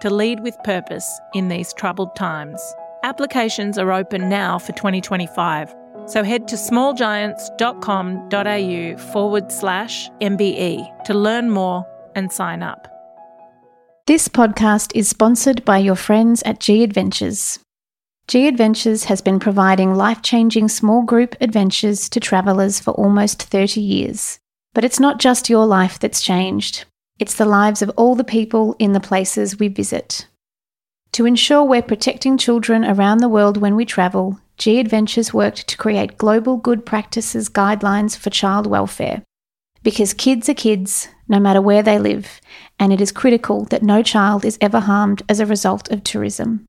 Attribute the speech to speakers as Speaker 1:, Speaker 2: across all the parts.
Speaker 1: to lead with purpose in these troubled times. Applications are open now for 2025, so head to smallgiants.com.au forward slash MBE to learn more and sign up.
Speaker 2: This podcast is sponsored by your friends at G Adventures. G Adventures has been providing life changing small group adventures to travellers for almost 30 years. But it's not just your life that's changed, it's the lives of all the people in the places we visit. To ensure we're protecting children around the world when we travel, G Adventures worked to create global good practices guidelines for child welfare. Because kids are kids, no matter where they live, and it is critical that no child is ever harmed as a result of tourism.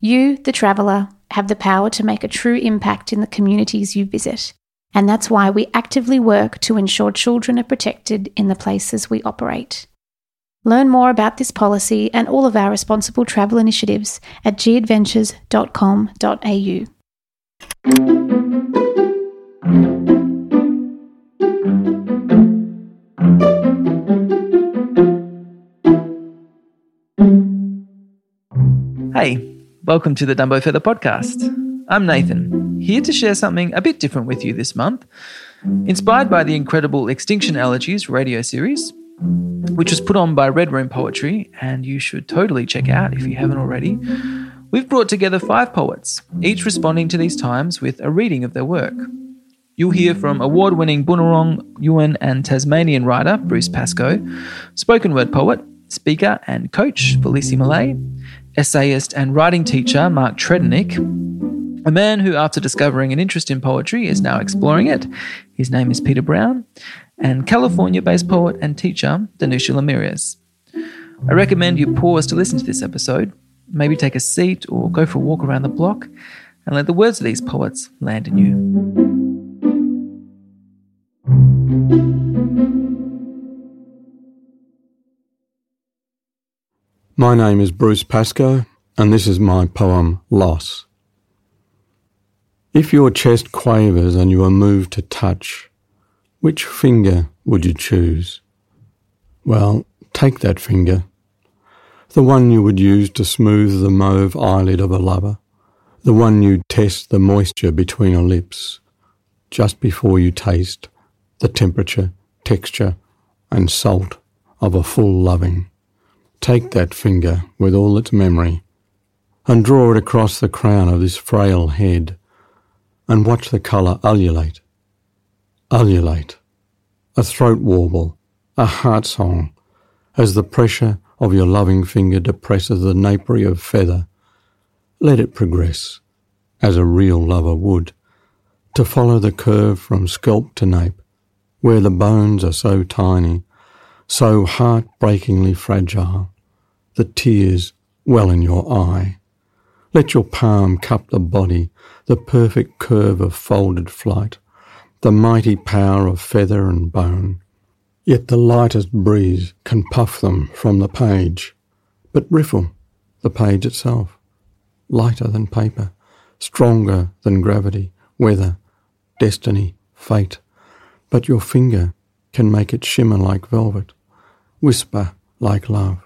Speaker 2: You, the traveller, have the power to make a true impact in the communities you visit, and that's why we actively work to ensure children are protected in the places we operate. Learn more about this policy and all of our responsible travel initiatives at gadventures.com.au.
Speaker 3: Hey, welcome to the Dumbo Feather Podcast. I'm Nathan, here to share something a bit different with you this month. Inspired by the incredible Extinction Elegies radio series, which was put on by Red Room Poetry, and you should totally check out if you haven't already. We've brought together five poets, each responding to these times with a reading of their work. You'll hear from award winning Bunurong, Yuin, and Tasmanian writer Bruce Pascoe, spoken word poet, speaker, and coach Fleassy Malay, essayist and writing teacher Mark Tredennick, a man who, after discovering an interest in poetry, is now exploring it. His name is Peter Brown, and California based poet and teacher Danusha Lameris. I recommend you pause to listen to this episode, maybe take a seat or go for a walk around the block, and let the words of these poets land in you.
Speaker 4: My name is Bruce Pascoe, and this is my poem Loss. If your chest quavers and you are moved to touch, which finger would you choose? Well, take that finger, the one you would use to smooth the mauve eyelid of a lover, the one you'd test the moisture between your lips, just before you taste the temperature, texture, and salt of a full loving. Take that finger with all its memory and draw it across the crown of this frail head and watch the colour ululate. Ululate. A throat warble, a heart song, as the pressure of your loving finger depresses the napery of feather. Let it progress, as a real lover would, to follow the curve from scalp to nape, where the bones are so tiny, so heart-breakingly fragile, the tears well in your eye. Let your palm cup the body, the perfect curve of folded flight, the mighty power of feather and bone. Yet the lightest breeze can puff them from the page, but riffle the page itself, lighter than paper, stronger than gravity, weather, destiny, fate. But your finger can make it shimmer like velvet, whisper like love.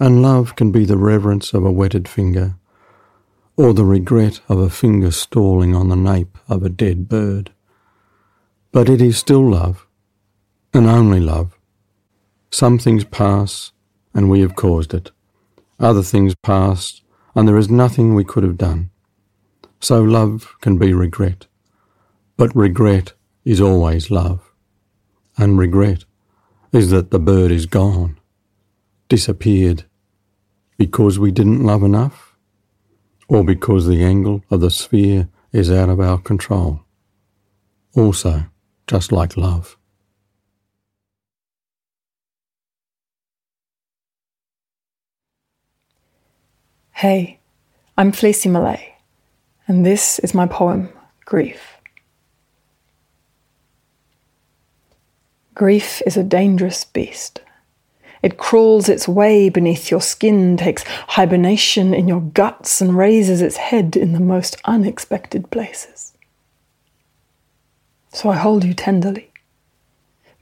Speaker 4: And love can be the reverence of a wetted finger, or the regret of a finger stalling on the nape of a dead bird. But it is still love, and only love. Some things pass, and we have caused it. Other things pass, and there is nothing we could have done. So love can be regret, but regret is always love. And regret is that the bird is gone, disappeared, because we didn't love enough? Or because the angle of the sphere is out of our control? Also, just like love.
Speaker 1: Hey, I'm Fleassy Malay, and this is my poem, Grief. Grief is a dangerous beast. It crawls its way beneath your skin, takes hibernation in your guts, and raises its head in the most unexpected places. So I hold you tenderly,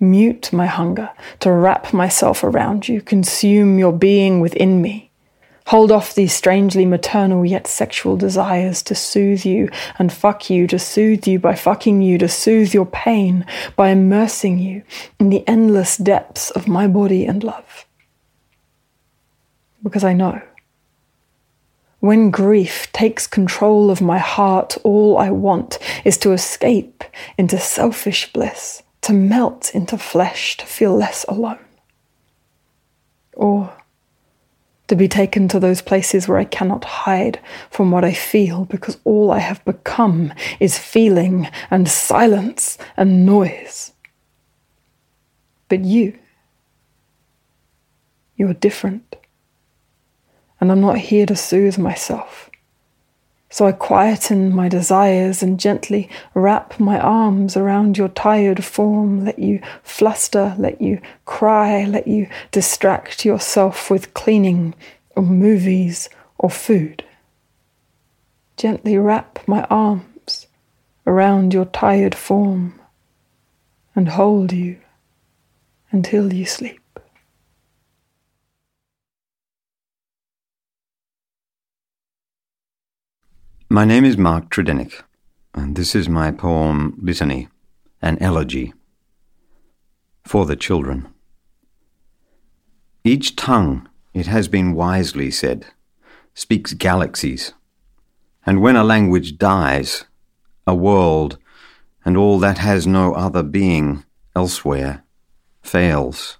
Speaker 1: mute my hunger to wrap myself around you, consume your being within me Hold off these strangely maternal yet sexual desires to soothe you and fuck you, to soothe you by fucking you, to soothe your pain by immersing you in the endless depths of my body and love. Because I know. When grief takes control of my heart, all I want is to escape into selfish bliss, to melt into flesh, to feel less alone. Or to be taken to those places where I cannot hide from what I feel because all I have become is feeling and silence and noise. But you, you're different. And I'm not here to soothe myself. So I quieten my desires and gently wrap my arms around your tired form, let you fluster, let you cry, let you distract yourself with cleaning or movies or food. Gently wrap my arms around your tired form and hold you until you sleep.
Speaker 5: My name is Mark Tredennick, and this is my poem Litany, an elegy for the children. Each tongue, it has been wisely said, speaks galaxies, and when a language dies, a world and all that has no other being elsewhere fails.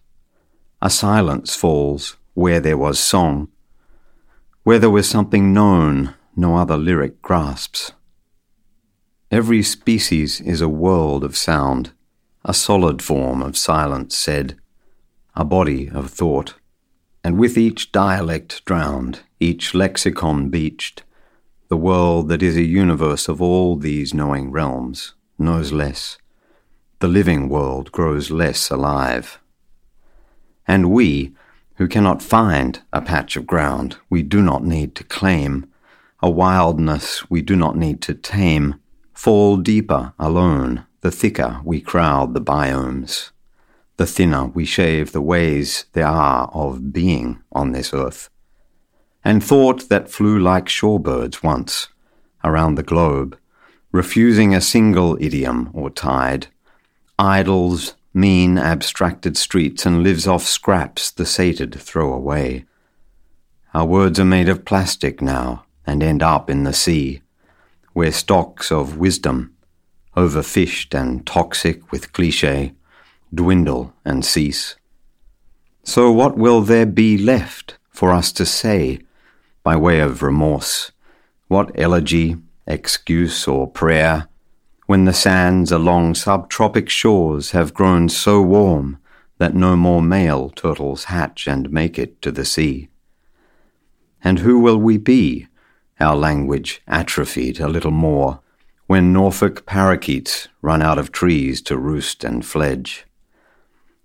Speaker 5: A silence falls where there was song, where there was something known no other lyric grasps. Every species is a world of sound, a solid form of silence said, a body of thought, and with each dialect drowned, each lexicon beached, the world that is a universe of all these knowing realms knows less. The living world grows less alive. And we, who cannot find a patch of ground we do not need to claim, a wildness we do not need to tame, fall deeper alone, the thicker we crowd the biomes, the thinner we shave the ways there are of being on this earth. And thought that flew like shorebirds once around the globe, refusing a single idiom or tide, idles mean abstracted streets and lives off scraps the sated throw away. Our words are made of plastic now, and end up in the sea, where stocks of wisdom, overfished and toxic with cliche, dwindle and cease. So, what will there be left for us to say by way of remorse? What elegy, excuse, or prayer, when the sands along subtropic shores have grown so warm that no more male turtles hatch and make it to the sea? And who will we be our language atrophied a little more when Norfolk parakeets run out of trees to roost and fledge.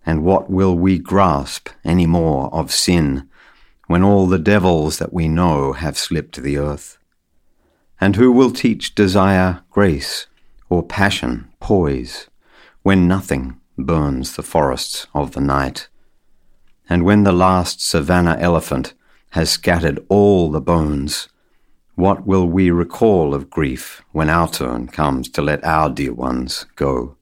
Speaker 5: And what will we grasp any more of sin when all the devils that we know have slipped the earth? And who will teach desire grace or passion poise when nothing burns the forests of the night? And when the last savannah elephant has scattered all the bones what will we recall of grief when our turn comes to let our dear ones go?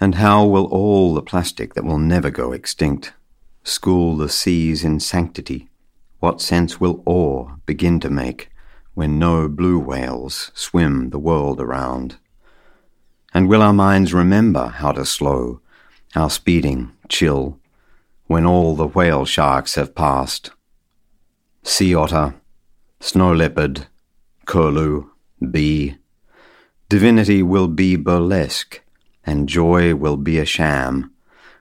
Speaker 5: And how will all the plastic that will never go extinct school the seas in sanctity? What sense will awe begin to make when no blue whales swim the world around? And will our minds remember how to slow, how speeding chill, when all the whale sharks have passed? Sea otter, snow leopard, curlew, bee. Divinity will be burlesque, and joy will be a sham,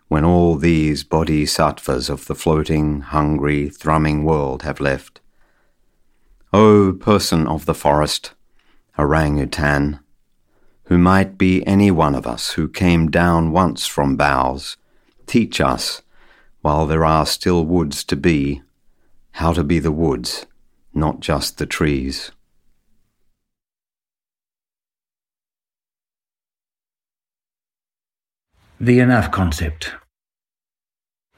Speaker 5: when all these bodhisattvas of the floating, hungry, thrumming world have left. O person of the forest, orangutan, who might be any one of us who came down once from boughs, teach us, while there are still woods to be, how to be the woods, not just the trees.
Speaker 6: The enough concept.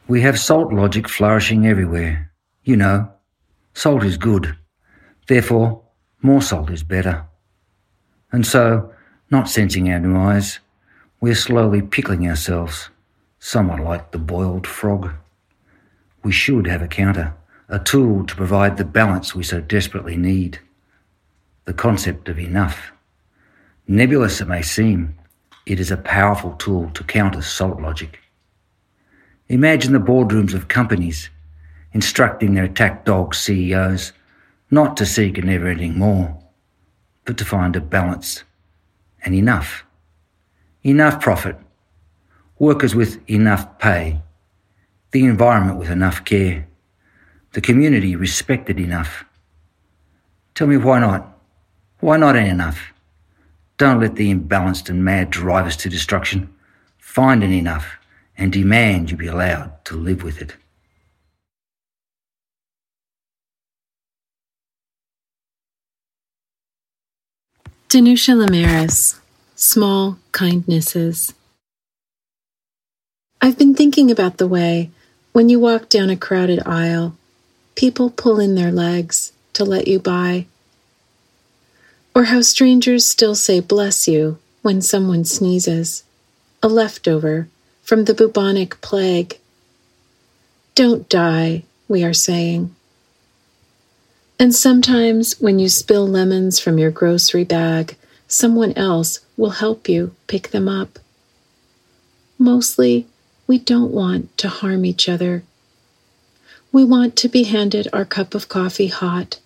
Speaker 6: We have salt logic flourishing everywhere. You know, salt is good. Therefore, more salt is better. And so, not sensing our demise, we're slowly pickling ourselves, somewhat like the boiled frog. We should have a counter, a tool to provide the balance we so desperately need. The concept of enough. Nebulous it may seem, it is a powerful tool to counter salt logic. Imagine the boardrooms of companies instructing their attack dog CEOs not to seek a never ending more, but to find a balance and enough. Enough profit, workers with enough pay, the environment with enough care, the community respected enough. Tell me why not? Why not enough? Don't let the imbalanced and mad drive us to destruction. Find an enough and demand you be allowed to live with it.
Speaker 7: Danusha Lameris, Small Kindnesses. I've been thinking about the way, when you walk down a crowded aisle, people pull in their legs to let you by. Or how strangers still say bless you when someone sneezes, a leftover from the bubonic plague. Don't die, we are saying. And sometimes when you spill lemons from your grocery bag, someone else will help you pick them up. Mostly, we don't want to harm each other. We want to be handed our cup of coffee hot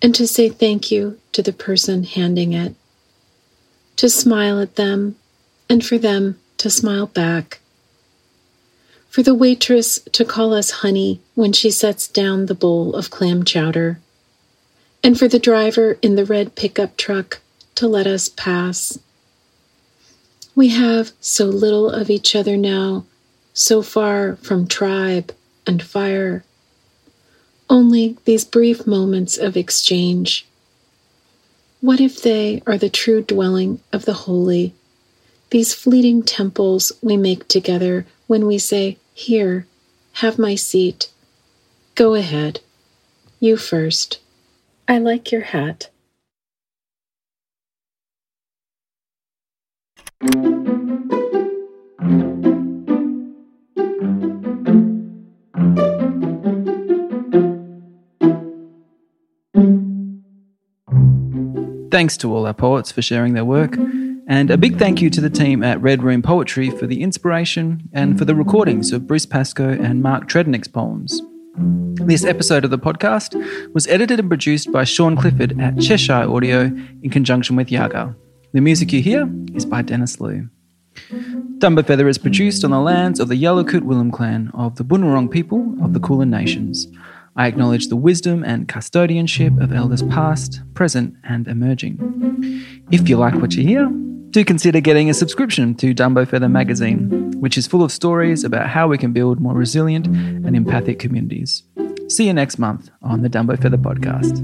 Speaker 7: and to say thank you to the person handing it, to smile at them and for them to smile back, for the waitress to call us honey when she sets down the bowl of clam chowder and for the driver in the red pickup truck to let us pass. We have so little of each other now, so far from tribe and fire. Only these brief moments of exchange. What if they are the true dwelling of the holy, these fleeting temples we make together when we say, Here, have my seat. Go ahead. You first. I like your hat.
Speaker 8: Thanks to all our poets for sharing their work, and a big thank you to the team at Red Room Poetry for the inspiration and for the recordings of Bruce Pascoe and Mark Tredennick's poems. This episode of the podcast was edited and produced by Sean Clifford at Cheshire Audio in conjunction with Yaga. The music you hear is by Dennis Liu. Dumbo Feather is produced on the lands of the Yalukit Willam clan of the Bunurong people of the Kulin Nations. I acknowledge the wisdom and custodianship of elders past, present, and emerging. If you like what you hear, do consider getting a subscription to Dumbo Feather magazine, which is full of stories about how we can build more resilient and empathic communities. See you next month on the Dumbo Feather podcast.